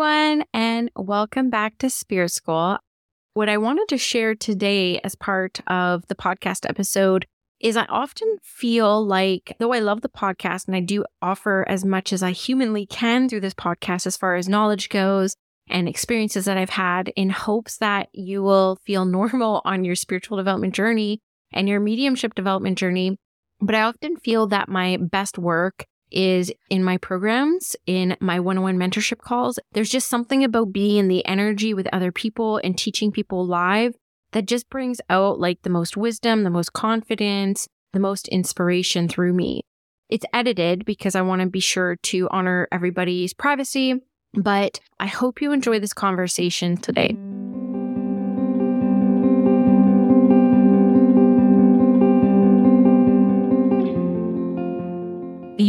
Everyone, and welcome back to Spirit School. What I wanted to share today as part of the podcast episode is I often feel like, though I love the podcast and I do offer as much as I humanly can through this podcast as far as knowledge goes and experiences that I've had, in hopes that you will feel normal on your spiritual development journey and your mediumship development journey. But I often feel that my best work is in my programs, in my one on one mentorship calls. There's just something about being in the energy with other people and teaching people live that just brings out like the most wisdom, the most confidence, the most inspiration through me. It's edited because I want to be sure to honor everybody's privacy, but I hope you enjoy this conversation today.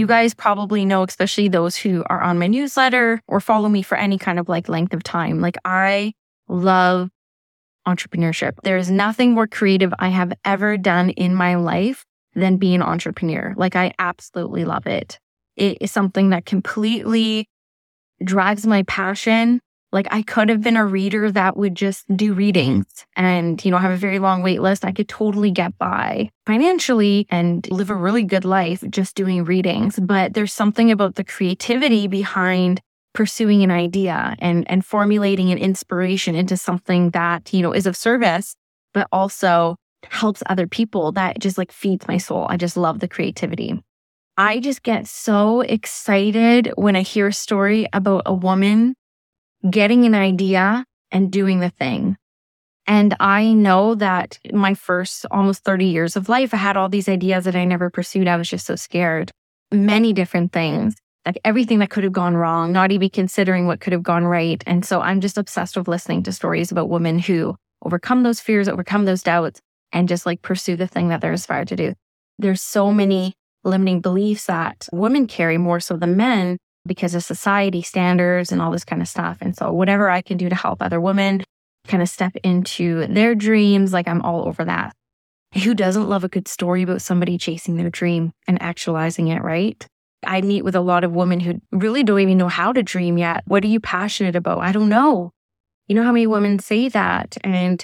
Guys probably know, especially those who are on my newsletter or follow me for any kind of like length of time. Like I love entrepreneurship. There is nothing more creative I have ever done in my life than being an entrepreneur. Like I absolutely love it. It is something that completely drives my passion like I could have been a reader that would just do readings and, you know, have a very long wait list. I could totally get by financially and live a really good life just doing readings. But there's something about the creativity behind pursuing an idea and, and formulating an inspiration into something that, you know, is of service, but also helps other people that just like feeds my soul. I just love the creativity. I just get so excited when I hear a story about a woman getting an idea and doing the thing. And I know that my first almost 30 years of life, I had all these ideas that I never pursued. I was just so scared. Many different things, like everything that could have gone wrong, not even considering what could have gone right. And so I'm just obsessed with listening to stories about women who overcome those fears, overcome those doubts, and just like pursue the thing that they're aspired to do. There's so many limiting beliefs that women carry more so than men because of society standards and all this kind of stuff. And so, whatever I can do to help other women kind of step into their dreams, like I'm all over that. Who doesn't love a good story about somebody chasing their dream and actualizing it, right? I meet with a lot of women who really don't even know how to dream yet. What are you passionate about? I don't know. You know how many women say that? And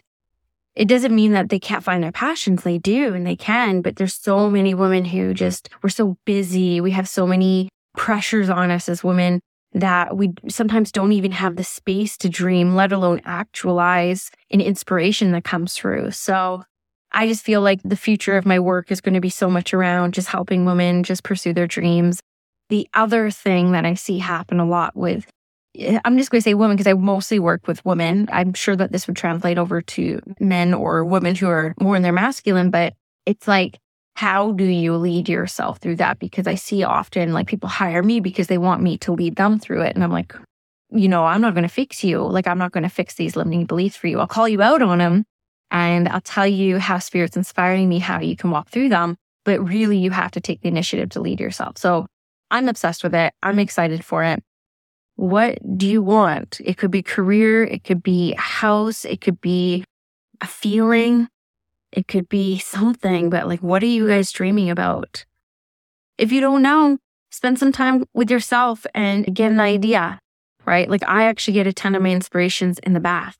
it doesn't mean that they can't find their passions. They do and they can, but there's so many women who just, we're so busy. We have so many pressures on us as women that we sometimes don't even have the space to dream, let alone actualize an inspiration that comes through. So I just feel like the future of my work is going to be so much around just helping women just pursue their dreams. The other thing that I see happen a lot with, I'm just going to say women because I mostly work with women. I'm sure that this would translate over to men or women who are more in their masculine, but it's like how do you lead yourself through that? Because I see often like people hire me because they want me to lead them through it. And I'm like, you know, I'm not going to fix you. Like, I'm not going to fix these limiting beliefs for you. I'll call you out on them and I'll tell you how spirit's inspiring me, how you can walk through them. But really, you have to take the initiative to lead yourself. So I'm obsessed with it. I'm excited for it. What do you want? It could be career. It could be a house. It could be a feeling. It could be something, but like, what are you guys dreaming about? If you don't know, spend some time with yourself and get an idea, right? Like, I actually get a ton of my inspirations in the bath.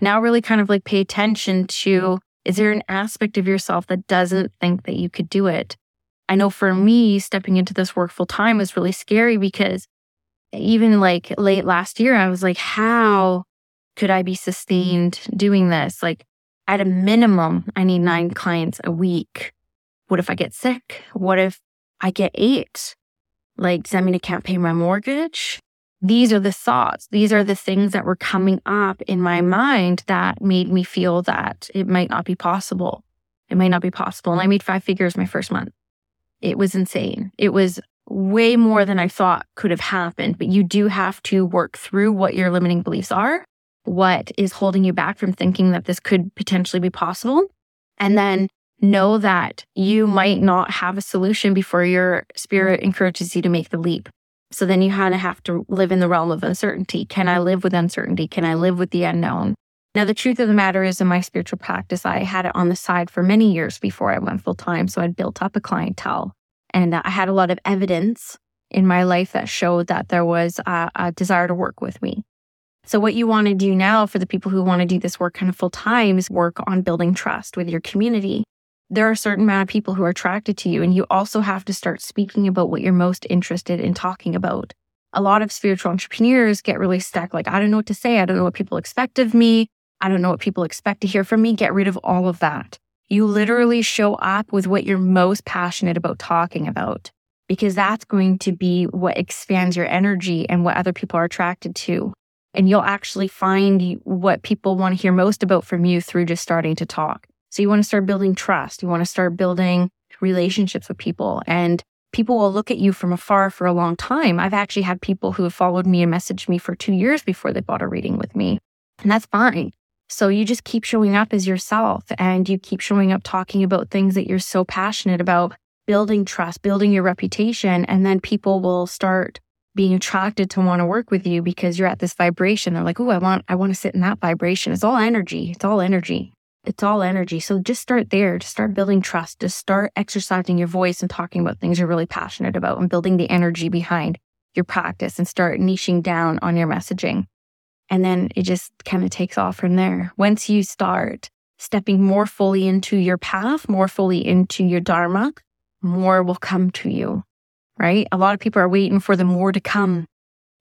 Now, really kind of like pay attention to is there an aspect of yourself that doesn't think that you could do it? I know for me, stepping into this work full time was really scary because even like late last year, I was like, how could I be sustained doing this? Like, at a minimum, I need nine clients a week. What if I get sick? What if I get eight? Like, does that mean I can't pay my mortgage? These are the thoughts. These are the things that were coming up in my mind that made me feel that it might not be possible. It might not be possible. And I made five figures my first month. It was insane. It was way more than I thought could have happened, but you do have to work through what your limiting beliefs are, what is holding you back from thinking that this could potentially be possible. And then know that you might not have a solution before your spirit encourages you to make the leap. So then you kind of have to live in the realm of uncertainty. Can I live with uncertainty? Can I live with the unknown? Now, the truth of the matter is, in my spiritual practice, I had it on the side for many years before I went full time. So I'd built up a clientele and uh, I had a lot of evidence in my life that showed that there was a, a desire to work with me. So, what you want to do now for the people who want to do this work kind of full time is work on building trust with your community there are a certain amount of people who are attracted to you, and you also have to start speaking about what you're most interested in talking about. A lot of spiritual entrepreneurs get really stuck, like, I don't know what to say. I don't know what people expect of me. I don't know what people expect to hear from me. Get rid of all of that. You literally show up with what you're most passionate about talking about, because that's going to be what expands your energy and what other people are attracted to. And you'll actually find what people want to hear most about from you through just starting to talk. So you want to start building trust. You want to start building relationships with people and people will look at you from afar for a long time. I've actually had people who have followed me and messaged me for two years before they bought a reading with me. And that's fine. So you just keep showing up as yourself and you keep showing up talking about things that you're so passionate about, building trust, building your reputation. And then people will start being attracted to want to work with you because you're at this vibration. They're like, oh, I want, I want to sit in that vibration. It's all energy. It's all energy it's all energy. So just start there, just start building trust, just start exercising your voice and talking about things you're really passionate about and building the energy behind your practice and start niching down on your messaging. And then it just kind of takes off from there. Once you start stepping more fully into your path, more fully into your Dharma, more will come to you, right? A lot of people are waiting for the more to come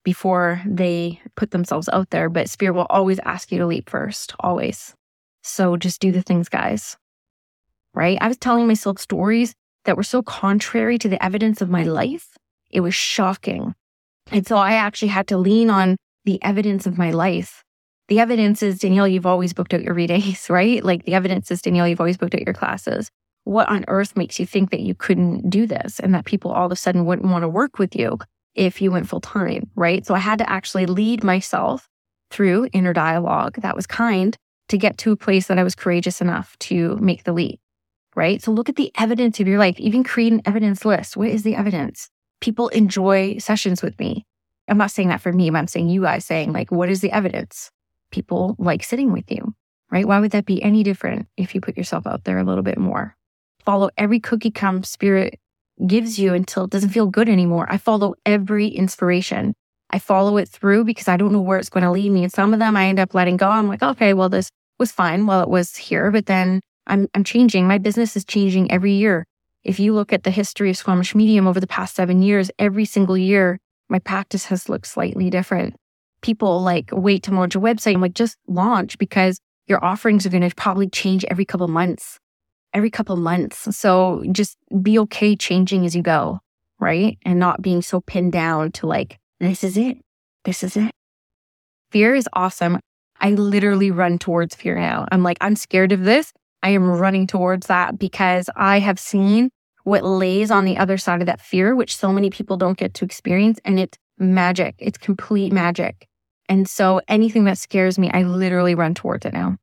before they put themselves out there, but Spirit will always ask you to leap first, always. So just do the things, guys. Right? I was telling myself stories that were so contrary to the evidence of my life. It was shocking. And so I actually had to lean on the evidence of my life. The evidence is, Danielle, you've always booked out your readings, right? Like the evidence is, Danielle, you've always booked out your classes. What on earth makes you think that you couldn't do this and that people all of a sudden wouldn't want to work with you if you went full time, right? So I had to actually lead myself through inner dialogue that was kind to get to a place that I was courageous enough to make the leap, right? So look at the evidence of your life. Even create an evidence list. What is the evidence? People enjoy sessions with me. I'm not saying that for me, but I'm saying you guys saying, like, what is the evidence? People like sitting with you, right? Why would that be any different if you put yourself out there a little bit more? Follow every cookie crumb spirit gives you until it doesn't feel good anymore. I follow every inspiration. I follow it through because I don't know where it's going to lead me. And some of them I end up letting go. I'm like, okay, well, this was fine while it was here, but then I'm, I'm changing. My business is changing every year. If you look at the history of Squamish Medium over the past seven years, every single year, my practice has looked slightly different. People like wait to launch a website. I'm like, just launch because your offerings are going to probably change every couple months, every couple months. So just be okay changing as you go, right? And not being so pinned down to like, this is it. This is it. Fear is awesome. I literally run towards fear now. I'm like, I'm scared of this. I am running towards that because I have seen what lays on the other side of that fear, which so many people don't get to experience. And it's magic. It's complete magic. And so anything that scares me, I literally run towards it now.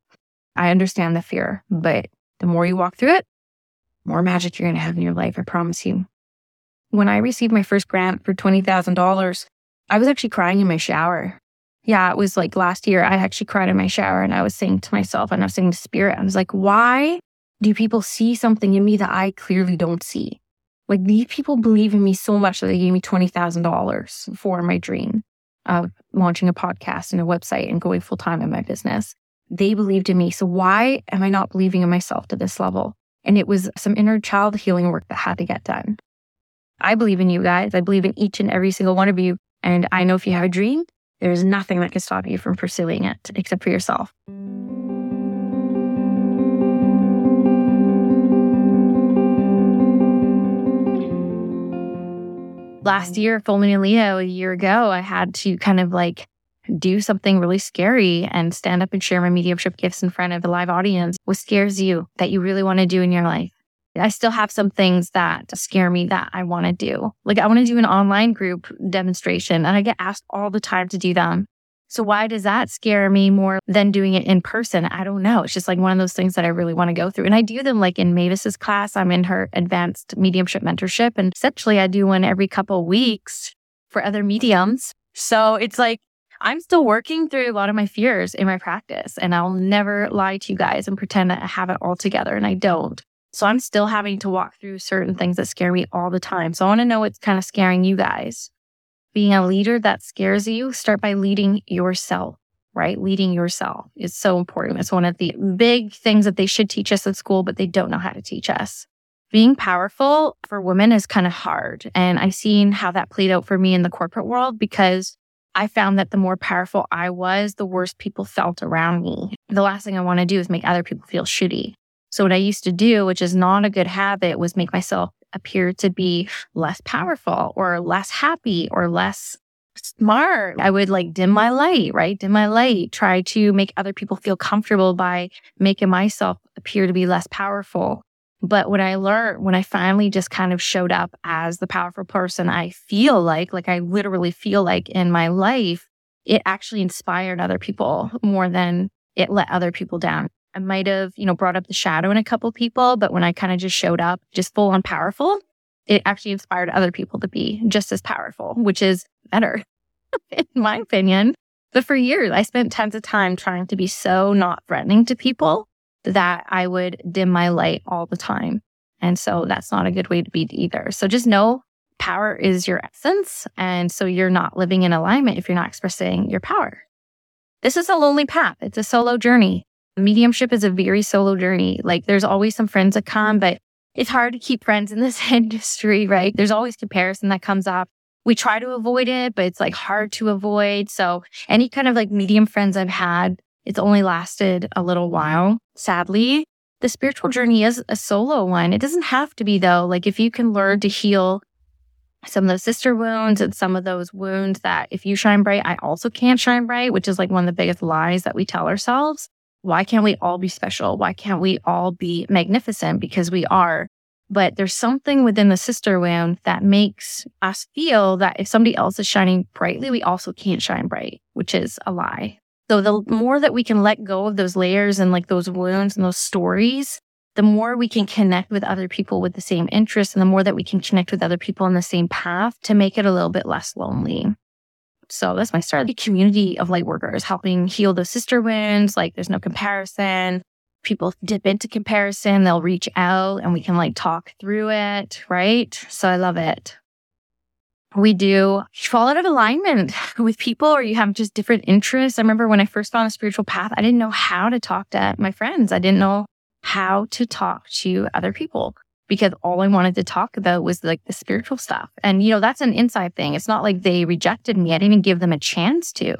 I understand the fear, but the more you walk through it, more magic you're going to have in your life. I promise you. When I received my first grant for $20,000, I was actually crying in my shower yeah, it was like last year, I actually cried in my shower and I was saying to myself and I was saying to spirit, I was like, why do people see something in me that I clearly don't see? Like these people believe in me so much that they gave me $20,000 for my dream of launching a podcast and a website and going full time in my business. They believed in me. So why am I not believing in myself to this level? And it was some inner child healing work that had to get done. I believe in you guys. I believe in each and every single one of you. And I know if you have a dream, there's nothing that can stop you from pursuing it except for yourself. Last year, full and Leo, a year ago, I had to kind of like do something really scary and stand up and share my mediumship gifts in front of a live audience. What scares you that you really want to do in your life? I still have some things that scare me that I want to do. Like I want to do an online group demonstration and I get asked all the time to do them. So why does that scare me more than doing it in person? I don't know. It's just like one of those things that I really want to go through. And I do them like in Mavis's class. I'm in her advanced mediumship mentorship. And essentially I do one every couple weeks for other mediums. So it's like I'm still working through a lot of my fears in my practice. And I'll never lie to you guys and pretend that I have it all together. And I don't. So I'm still having to walk through certain things that scare me all the time. So I want to know what's kind of scaring you guys being a leader that scares you, start by leading yourself, right? Leading yourself is so important. It's one of the big things that they should teach us at school, but they don't know how to teach us. Being powerful for women is kind of hard. And I've seen how that played out for me in the corporate world because I found that the more powerful I was, the worse people felt around me. The last thing I want to do is make other people feel shitty. So what I used to do, which is not a good habit, was make myself appear to be less powerful or less happy or less smart. I would like dim my light, right? Dim my light, try to make other people feel comfortable by making myself appear to be less powerful. But what I learned when I finally just kind of showed up as the powerful person I feel like, like I literally feel like in my life, it actually inspired other people more than it let other people down. I might have, you know, brought up the shadow in a couple people, but when I kind of just showed up just full on powerful, it actually inspired other people to be just as powerful, which is better, in my opinion. But for years, I spent tons of time trying to be so not threatening to people that I would dim my light all the time. And so that's not a good way to be either. So just know power is your essence. And so you're not living in alignment if you're not expressing your power. This is a lonely path. It's a solo journey mediumship is a very solo journey. Like there's always some friends that come, but it's hard to keep friends in this industry, right? There's always comparison that comes up. We try to avoid it, but it's like hard to avoid. So any kind of like medium friends I've had, it's only lasted a little while. Sadly, the spiritual journey is a solo one. It doesn't have to be though. Like if you can learn to heal some of those sister wounds and some of those wounds that if you shine bright, I also can't shine bright, which is like one of the biggest lies that we tell ourselves. Why can't we all be special? Why can't we all be magnificent? Because we are. But there's something within the sister wound that makes us feel that if somebody else is shining brightly, we also can't shine bright, which is a lie. So the more that we can let go of those layers and like those wounds and those stories, the more we can connect with other people with the same interests and the more that we can connect with other people on the same path to make it a little bit less lonely. So that's my start. The community of light workers helping heal those sister wounds. Like there's no comparison. People dip into comparison. They'll reach out and we can like talk through it. Right. So I love it. We do fall out of alignment with people or you have just different interests. I remember when I first found a spiritual path, I didn't know how to talk to my friends. I didn't know how to talk to other people because all I wanted to talk about was like the spiritual stuff. And, you know, that's an inside thing. It's not like they rejected me. I didn't even give them a chance to.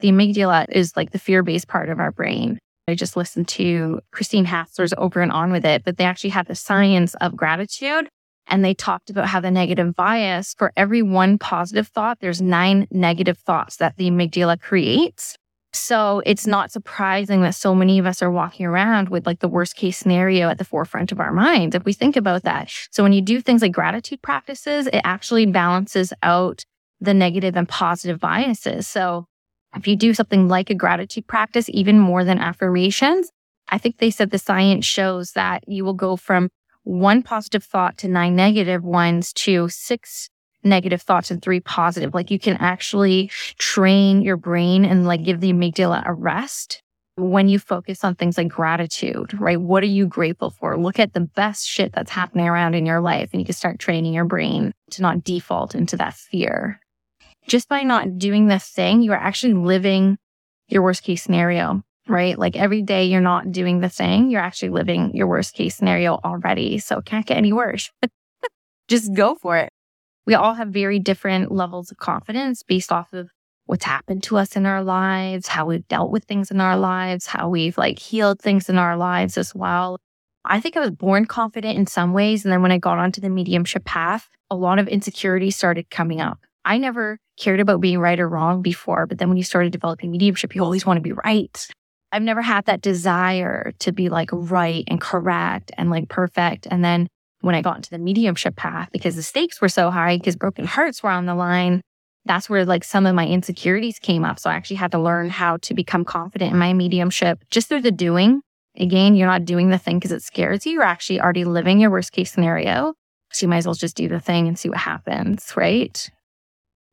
The amygdala is like the fear based part of our brain. I just listened to Christine Hassler's over and on with it, but they actually had the science of gratitude. And they talked about how the negative bias for every one positive thought, there's nine negative thoughts that the amygdala creates. So it's not surprising that so many of us are walking around with like the worst case scenario at the forefront of our minds. If we think about that. So when you do things like gratitude practices, it actually balances out the negative and positive biases. So if you do something like a gratitude practice, even more than affirmations, I think they said the science shows that you will go from one positive thought to nine negative ones to six negative thoughts and three positive. Like you can actually train your brain and like give the amygdala a rest when you focus on things like gratitude, right? What are you grateful for? Look at the best shit that's happening around in your life and you can start training your brain to not default into that fear. Just by not doing this thing, you are actually living your worst case scenario, right? Like every day you're not doing the thing, you're actually living your worst case scenario already. So it can't get any worse. Just go for it we all have very different levels of confidence based off of what's happened to us in our lives, how we've dealt with things in our lives, how we've like healed things in our lives as well. I think I was born confident in some ways. And then when I got onto the mediumship path, a lot of insecurity started coming up. I never cared about being right or wrong before, but then when you started developing mediumship, you always want to be right. I've never had that desire to be like right and correct and like perfect. And then when I got into the mediumship path, because the stakes were so high, because broken hearts were on the line, that's where like some of my insecurities came up. So I actually had to learn how to become confident in my mediumship just through the doing. Again, you're not doing the thing because it scares you. You're actually already living your worst case scenario. So you might as well just do the thing and see what happens, right?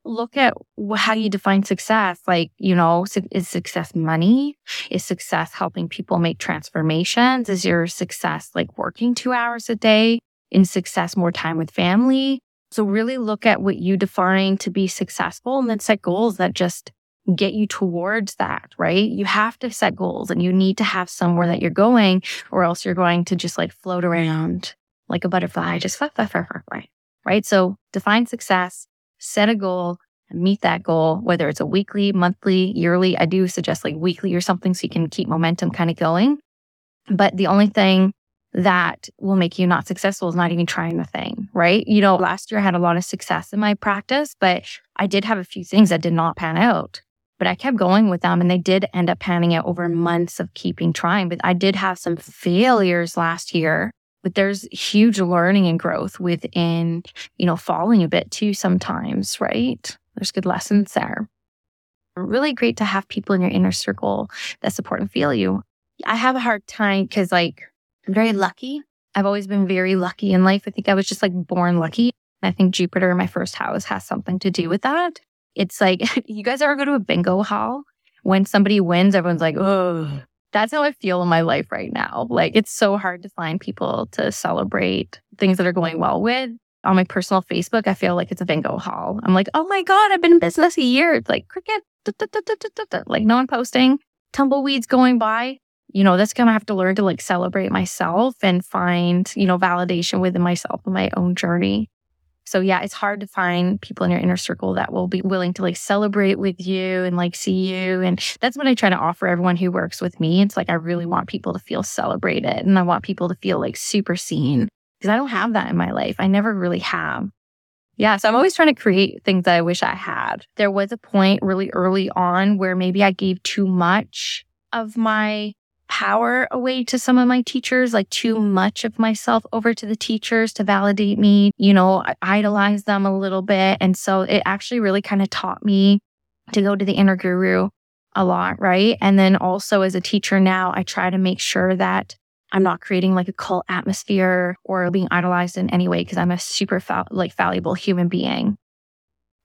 Look at how you define success. Like, you know, is success money? Is success helping people make transformations? Is your success like working two hours a day? In success, more time with family? So really look at what you define to be successful and then set goals that just get you towards that, right? You have to set goals and you need to have somewhere that you're going or else you're going to just like float around like a butterfly, just fly, fly, fly, fly, right? So define success, set a goal and meet that goal, whether it's a weekly, monthly, yearly. I do suggest like weekly or something so you can keep momentum kind of going. But the only thing that will make you not successful is not even trying the thing, right? You know, last year I had a lot of success in my practice, but I did have a few things that did not pan out. But I kept going with them and they did end up panning out over months of keeping trying. But I did have some failures last year but there's huge learning and growth within, you know, falling a bit too sometimes, right? There's good lessons there. Really great to have people in your inner circle that support and feel you. I have a hard time because, like, I'm very lucky. I've always been very lucky in life. I think I was just like born lucky. I think Jupiter in my first house has something to do with that. It's like, you guys ever go to a bingo hall? When somebody wins, everyone's like, oh, that's how I feel in my life right now. Like it's so hard to find people to celebrate things that are going well with. On my personal Facebook, I feel like it's a bingo hall. I'm like, oh my God, I've been in business a year. It's like cricket, like no one posting, tumbleweeds going by. You know, that's gonna have to learn to like celebrate myself and find, you know, validation within myself and my own journey. So yeah, it's hard to find people in your inner circle that will be willing to like celebrate with you and like see you. And that's what I try to offer everyone who works with me. It's like I really want people to feel celebrated and I want people to feel like super seen because I don't have that in my life. I never really have. Yeah. So I'm always trying to create things that I wish I had. There was a point really early on where maybe I gave too much of my power away to some of my teachers, like too much of myself over to the teachers to validate me. You know, idolize them a little bit. And so it actually really kind of taught me to go to the inner guru a lot, right? And then also as a teacher now, I try to make sure that I'm not creating like a cult atmosphere or being idolized in any way because I'm a super fa- like valuable human being.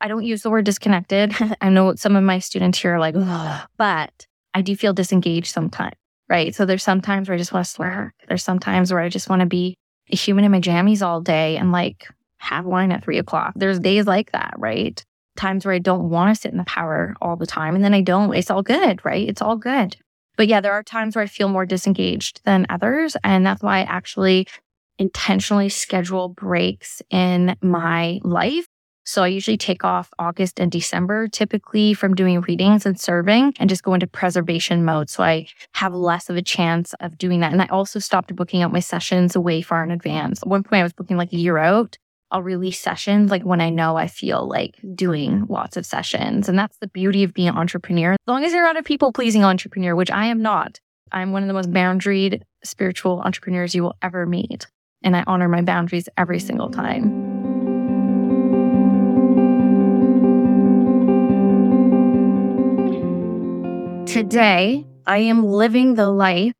I don't use the word disconnected. I know some of my students here are like, but I do feel disengaged sometimes right? So there's sometimes where I just want to swear. There's sometimes where I just want to be a human in my jammies all day and like have wine at three o'clock. There's days like that, right? Times where I don't want to sit in the power all the time and then I don't. It's all good, right? It's all good. But yeah, there are times where I feel more disengaged than others. And that's why I actually intentionally schedule breaks in my life so I usually take off August and December typically from doing readings and serving and just go into preservation mode. So I have less of a chance of doing that. And I also stopped booking out my sessions way far in advance. At one point I was booking like a year out. I'll release sessions like when I know I feel like doing lots of sessions. And that's the beauty of being an entrepreneur. As long as you're not a people pleasing entrepreneur, which I am not, I'm one of the most boundaried spiritual entrepreneurs you will ever meet. And I honor my boundaries every single time. Today, I am living the life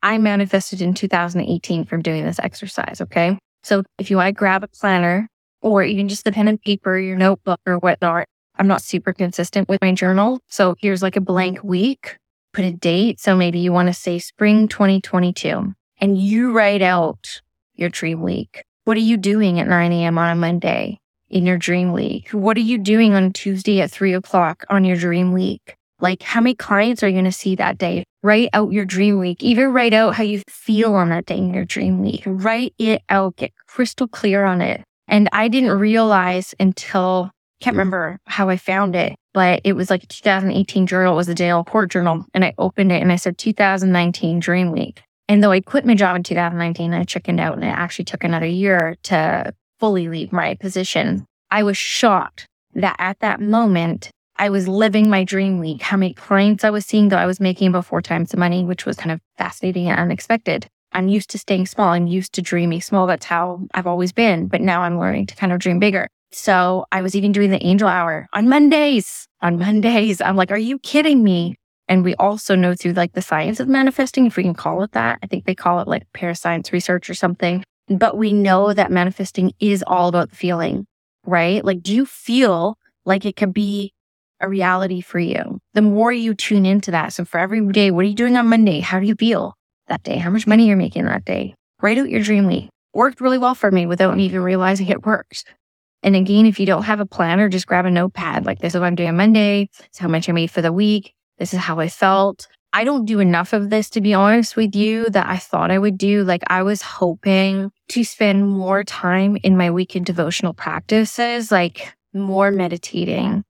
I manifested in 2018 from doing this exercise. Okay. So if you want to grab a planner or even just a pen and paper, your notebook or whatnot, I'm not super consistent with my journal. So here's like a blank week, put a date. So maybe you want to say spring 2022 and you write out your dream week. What are you doing at 9 a.m. on a Monday in your dream week? What are you doing on Tuesday at three o'clock on your dream week? Like, how many clients are you going to see that day? Write out your dream week. Even write out how you feel on that day in your dream week. Write it out. Get crystal clear on it. And I didn't realize until, can't remember how I found it, but it was like a 2018 journal. It was a Dale Port journal. And I opened it and I said 2019 dream week. And though I quit my job in 2019, I chickened out and it actually took another year to fully leave my position. I was shocked that at that moment, I was living my dream week, how many clients I was seeing that I was making about four times the money, which was kind of fascinating and unexpected. I'm used to staying small. I'm used to dreaming small. That's how I've always been. But now I'm learning to kind of dream bigger. So I was even doing the angel hour on Mondays. On Mondays, I'm like, are you kidding me? And we also know through like the science of manifesting, if we can call it that. I think they call it like parascience research or something. But we know that manifesting is all about the feeling, right? Like, do you feel like it could be a reality for you? The more you tune into that. So for every day, what are you doing on Monday? How do you feel that day? How much money you're making that day? Write out your dream week. Worked really well for me without me even realizing it worked. And again, if you don't have a planner, just grab a notepad. Like this is what I'm doing on Monday. Is how much I made for the week. This is how I felt. I don't do enough of this, to be honest with you, that I thought I would do. Like I was hoping to spend more time in my weekend devotional practices, like more meditating.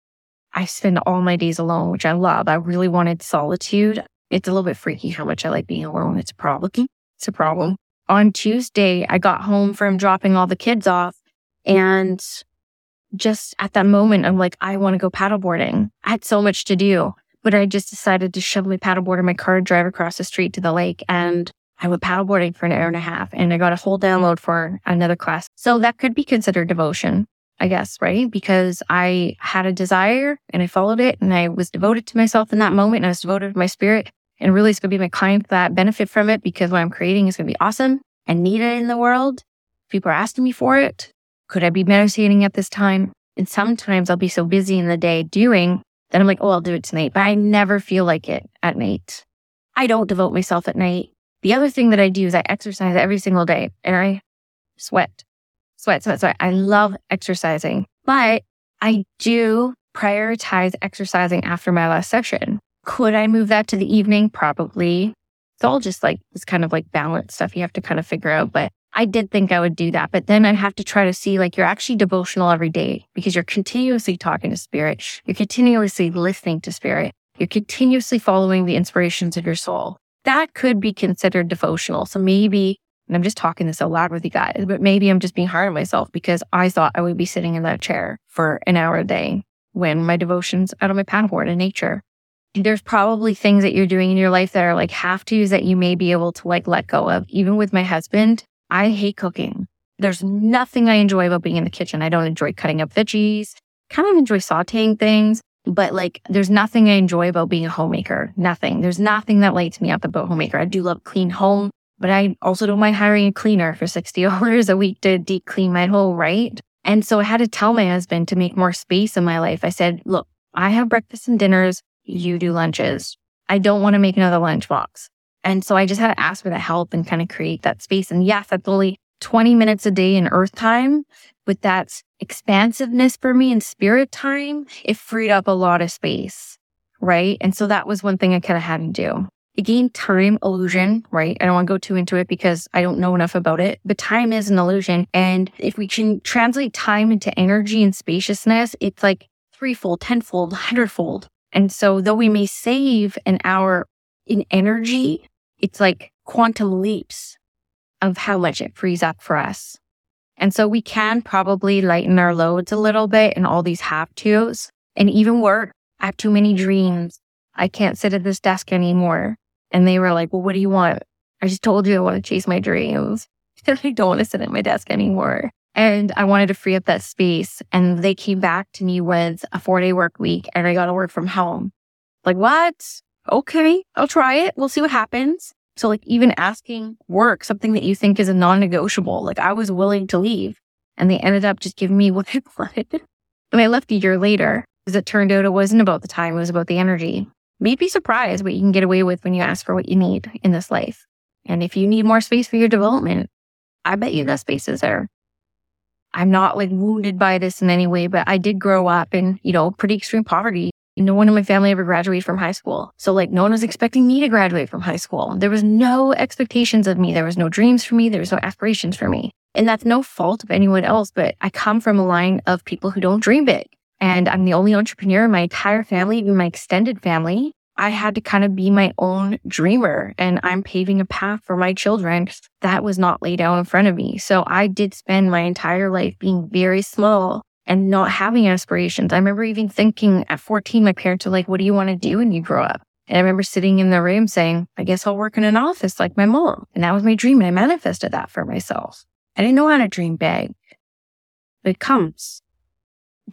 I spend all my days alone, which I love. I really wanted solitude. It's a little bit freaky how much I like being alone. It's a problem. It's a problem. On Tuesday, I got home from dropping all the kids off and just at that moment, I'm like, I want to go paddleboarding. I had so much to do, but I just decided to shove my paddleboard in my car, drive across the street to the lake. And I went paddleboarding for an hour and a half and I got a whole download for another class. So that could be considered devotion, I guess, right? Because I had a desire and I followed it and I was devoted to myself in that moment and I was devoted to my spirit. And really, it's going to be my clients that benefit from it because what I'm creating is going to be awesome and needed in the world. People are asking me for it. Could I be meditating at this time? And sometimes I'll be so busy in the day doing that I'm like, oh, I'll do it tonight, but I never feel like it at night. I don't devote myself at night. The other thing that I do is I exercise every single day and I sweat, sweat, sweat, sweat. I love exercising, but I do prioritize exercising after my last session. Could I move that to the evening? Probably. It's all just like this kind of like balance stuff you have to kind of figure out. But I did think I would do that, but then I'd have to try to see like you're actually devotional every day because you're continuously talking to spirit. You're continuously listening to spirit. You're continuously following the inspirations of your soul. That could be considered devotional. So maybe, and I'm just talking this out loud with you guys, but maybe I'm just being hard on myself because I thought I would be sitting in that chair for an hour a day when my devotion's out of my paddleboard in nature. There's probably things that you're doing in your life that are like have tos that you may be able to like let go of. Even with my husband, I hate cooking. There's nothing I enjoy about being in the kitchen. I don't enjoy cutting up veggies, kind of enjoy sauteing things, but like there's nothing I enjoy about being a homemaker. Nothing. There's nothing that lights me up about homemaker. I do love clean home, but I also don't mind hiring a cleaner for $60 a week to deep clean my whole right? And so I had to tell my husband to make more space in my life. I said, look, I have breakfast and dinners. You do lunches. I don't want to make another lunchbox. And so I just had to ask for the help and kind of create that space. And yes, that's only 20 minutes a day in earth time. but that expansiveness for me in spirit time, it freed up a lot of space. Right. And so that was one thing I kind of had to do. Again, time illusion, right? I don't want to go too into it because I don't know enough about it, but time is an illusion. And if we can translate time into energy and spaciousness, it's like threefold, tenfold, hundredfold. And so though we may save an hour in energy, it's like quantum leaps of how much it frees up for us. And so we can probably lighten our loads a little bit in all these have tos and even work. I have too many dreams. I can't sit at this desk anymore. And they were like, well, what do you want? I just told you I want to chase my dreams. I don't want to sit at my desk anymore. And I wanted to free up that space. And they came back to me with a four day work week and I got to work from home. Like, what? okay, I'll try it. We'll see what happens. So like even asking work, something that you think is a non-negotiable, like I was willing to leave and they ended up just giving me what I wanted. And I left a year later because it turned out it wasn't about the time. It was about the energy. You'd be surprised what you can get away with when you ask for what you need in this life. And if you need more space for your development, I bet you that space is there. I'm not like wounded by this in any way, but I did grow up in, you know, pretty extreme poverty no one in my family ever graduated from high school. So like no one was expecting me to graduate from high school. There was no expectations of me. There was no dreams for me. There was no aspirations for me. And that's no fault of anyone else, but I come from a line of people who don't dream big. And I'm the only entrepreneur in my entire family, even my extended family. I had to kind of be my own dreamer and I'm paving a path for my children that was not laid out in front of me. So I did spend my entire life being very small and not having aspirations. I remember even thinking at 14, my parents were like, what do you want to do when you grow up? And I remember sitting in the room saying, I guess I'll work in an office like my mom. And that was my dream. And I manifested that for myself. I didn't know how to dream big, it comes.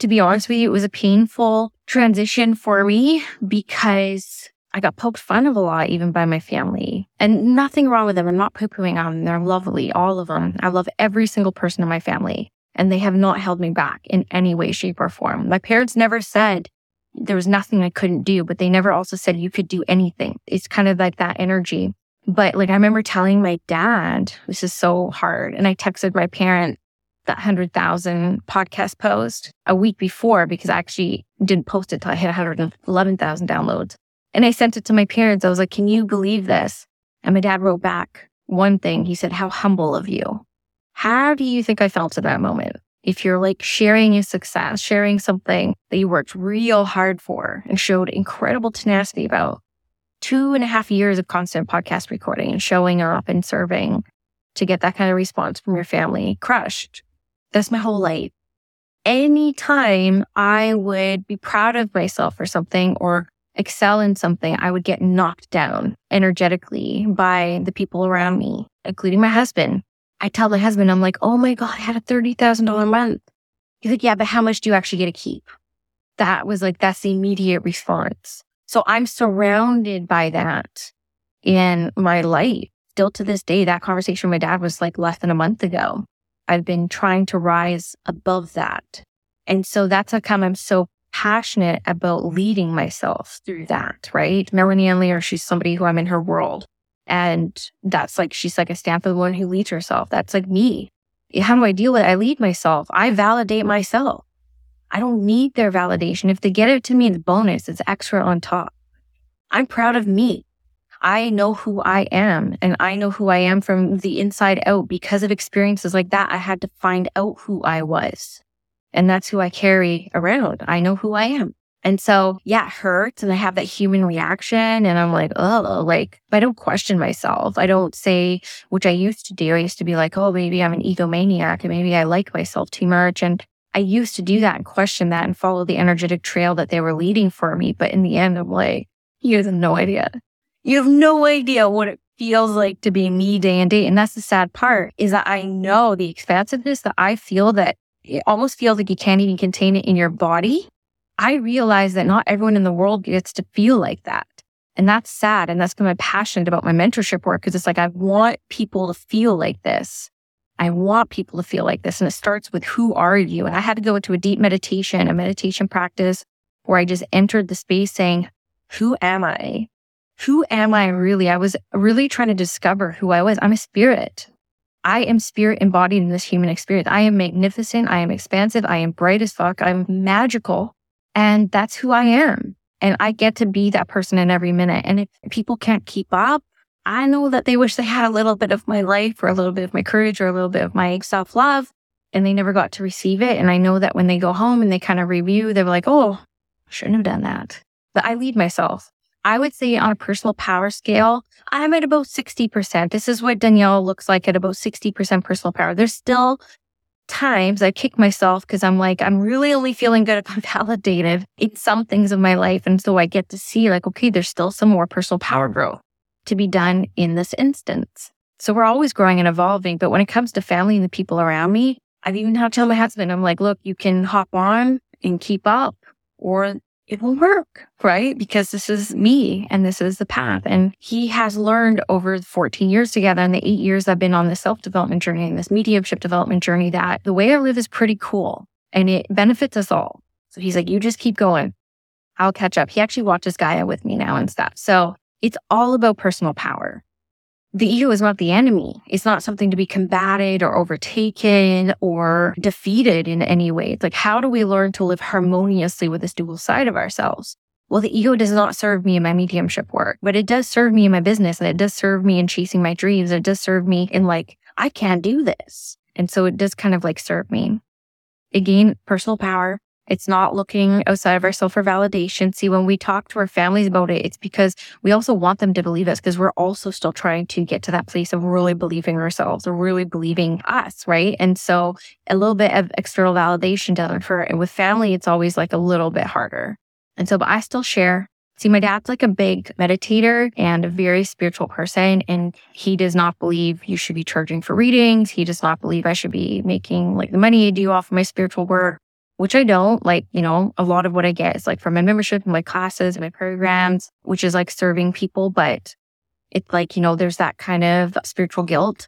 To be honest with you, it was a painful transition for me because I got poked fun of a lot, even by my family. And nothing wrong with them. I'm not poo pooing on them. They're lovely, all of them. I love every single person in my family. And they have not held me back in any way, shape, or form. My parents never said there was nothing I couldn't do, but they never also said you could do anything. It's kind of like that energy. But like I remember telling my dad, this is so hard. And I texted my parent that 100,000 podcast post a week before because I actually didn't post it till I hit 111,000 downloads. And I sent it to my parents. I was like, can you believe this? And my dad wrote back one thing. He said, how humble of you. How do you think I felt at that moment? If you're like sharing your success, sharing something that you worked real hard for and showed incredible tenacity about two and a half years of constant podcast recording and showing up and serving to get that kind of response from your family crushed. That's my whole life. Anytime I would be proud of myself for something or excel in something, I would get knocked down energetically by the people around me, including my husband. I tell my husband, I'm like, oh my God, I had a $30,000 month. He's like, yeah, but how much do you actually get to keep? That was like, that's the immediate response. So I'm surrounded by that in my life. Still to this day, that conversation with my dad was like less than a month ago. I've been trying to rise above that. And so that's how come I'm so passionate about leading myself through that, right? Melanie Ann Layer, she's somebody who I'm in her world. And that's like, she's like a the one who leads herself. That's like me. How do I deal with it? I lead myself. I validate myself. I don't need their validation. If they get it to me, it's bonus. It's extra on top. I'm proud of me. I know who I am and I know who I am from the inside out because of experiences like that. I had to find out who I was. And that's who I carry around. I know who I am. And so, yeah, it hurts and I have that human reaction and I'm like, oh, like, I don't question myself. I don't say, which I used to do. I used to be like, oh, maybe I'm an egomaniac and maybe I like myself too much. And I used to do that and question that and follow the energetic trail that they were leading for me. But in the end, I'm like, you have no idea. You have no idea what it feels like to be me day and day. And that's the sad part is that I know the expansiveness that I feel that it almost feels like you can't even contain it in your body. I realize that not everyone in the world gets to feel like that. And that's sad. And that's been my passion about my mentorship work because it's like, I want people to feel like this. I want people to feel like this. And it starts with who are you? And I had to go into a deep meditation, a meditation practice where I just entered the space saying, who am I? Who am I really? I was really trying to discover who I was. I'm a spirit. I am spirit embodied in this human experience. I am magnificent. I am expansive. I am bright as fuck. I'm magical. And that's who I am. And I get to be that person in every minute. And if people can't keep up, I know that they wish they had a little bit of my life or a little bit of my courage or a little bit of my self love and they never got to receive it. And I know that when they go home and they kind of review, they're like, oh, I shouldn't have done that. But I lead myself. I would say on a personal power scale, I'm at about 60%. This is what Danielle looks like at about 60% personal power. There's still times I kick myself because I'm like, I'm really only feeling good if I'm validated in some things of my life. And so I get to see like, okay, there's still some more personal power growth to be done in this instance. So we're always growing and evolving. But when it comes to family and the people around me, I've even had to tell my husband, I'm like, look, you can hop on and keep up or it will work, right? Because this is me and this is the mm. path. And he has learned over 14 years together and the eight years I've been on this self development journey and this mediumship development journey that the way I live is pretty cool and it benefits us all. So he's like, you just keep going. I'll catch up. He actually watches Gaia with me now and stuff. So it's all about personal power the ego is not the enemy. It's not something to be combated or overtaken or defeated in any way. It's like, how do we learn to live harmoniously with this dual side of ourselves? Well, the ego does not serve me in my mediumship work, but it does serve me in my business and it does serve me in chasing my dreams. It does serve me in like, I can't do this. And so it does kind of like serve me. Again, personal power, It's not looking outside of ourselves for validation. See, when we talk to our families about it, it's because we also want them to believe us because we're also still trying to get to that place of really believing ourselves or really believing us, right? And so a little bit of external validation doesn't hurt. And with family, it's always like a little bit harder. And so, but I still share. See, my dad's like a big meditator and a very spiritual person, and he does not believe you should be charging for readings. He does not believe I should be making like the money I do off of my spiritual work which I don't. Like, you know, a lot of what I get is like from my membership and my classes and my programs, which is like serving people. But it's like, you know, there's that kind of spiritual guilt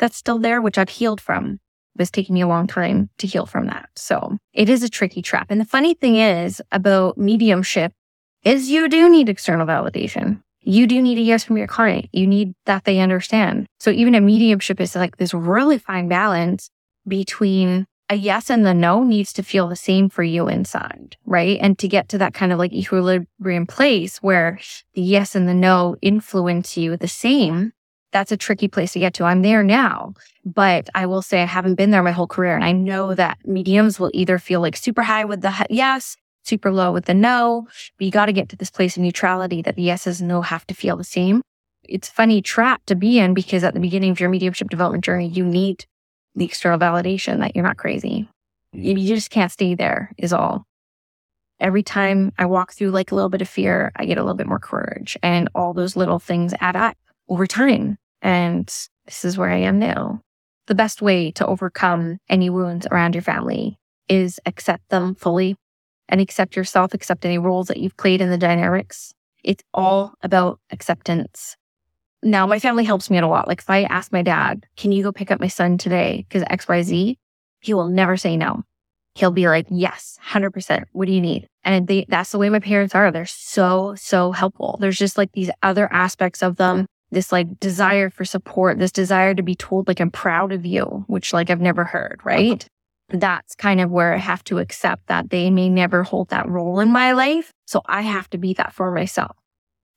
that's still there, which I've healed from. It It's taking me a long time to heal from that. So it is a tricky trap. And the funny thing is about mediumship is you do need external validation. You do need a yes from your client. You need that they understand. So even a mediumship is like this really fine balance between a yes and the no needs to feel the same for you inside, right? And to get to that kind of like equilibrium place where the yes and the no influence you the same, that's a tricky place to get to. I'm there now, but I will say I haven't been there my whole career. And I know that mediums will either feel like super high with the yes, super low with the no, but you got to get to this place of neutrality that the yeses and no have to feel the same. It's funny trap to be in because at the beginning of your mediumship development journey, you need the external validation that you're not crazy. Mm-hmm. You just can't stay there, is all. Every time I walk through like a little bit of fear, I get a little bit more courage, and all those little things add up over time. And this is where I am now. The best way to overcome any wounds around your family is accept them fully and accept yourself, accept any roles that you've played in the dynamics. It's all about acceptance. Now, my family helps me out a lot. Like if I ask my dad, can you go pick up my son today? Because XYZ, he will never say no. He'll be like, yes, 100%. What do you need? And they, that's the way my parents are. They're so, so helpful. There's just like these other aspects of them, this like desire for support, this desire to be told like, I'm proud of you, which like I've never heard, right? That's kind of where I have to accept that they may never hold that role in my life. So I have to be that for myself.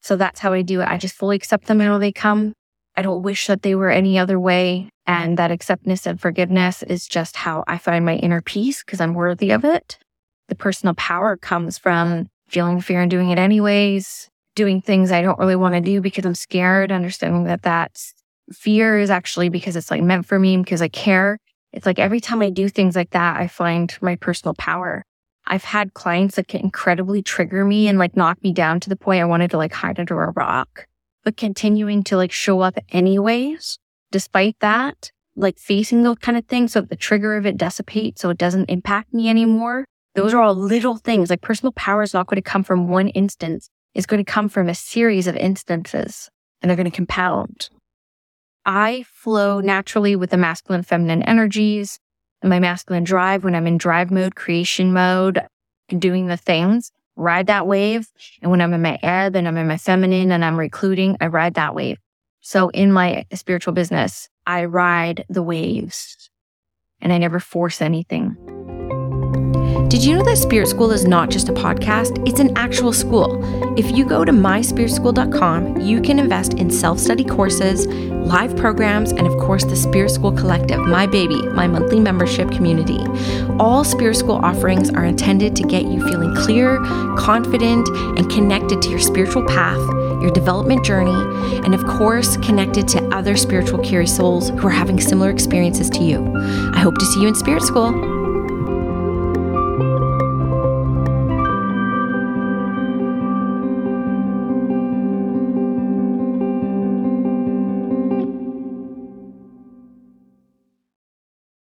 So that's how I do it. I just fully accept them how they come. I don't wish that they were any other way. And that acceptance and forgiveness is just how I find my inner peace because I'm worthy of it. The personal power comes from feeling fear and doing it anyways, doing things I don't really want to do because I'm scared, understanding that that's fear is actually because it's like meant for me because I care. It's like every time I do things like that, I find my personal power. I've had clients that can incredibly trigger me and like knock me down to the point I wanted to like hide under a rock, but continuing to like show up anyways, despite that, like facing those kind of things so the trigger of it dissipates so it doesn't impact me anymore. Those are all little things. Like personal power is not going to come from one instance. It's going to come from a series of instances and they're going to compound. I flow naturally with the masculine feminine energies my masculine drive when I'm in drive mode, creation mode, doing the things, ride that wave. And when I'm in my ebb and I'm in my feminine and I'm recluding, I ride that wave. So in my spiritual business, I ride the waves and I never force anything. Did you know that Spirit School is not just a podcast? It's an actual school. If you go to myspiritschool.com, you can invest in self study courses, live programs, and of course, the Spirit School Collective, my baby, my monthly membership community. All Spirit School offerings are intended to get you feeling clear, confident, and connected to your spiritual path, your development journey, and of course, connected to other spiritual curious souls who are having similar experiences to you. I hope to see you in Spirit School.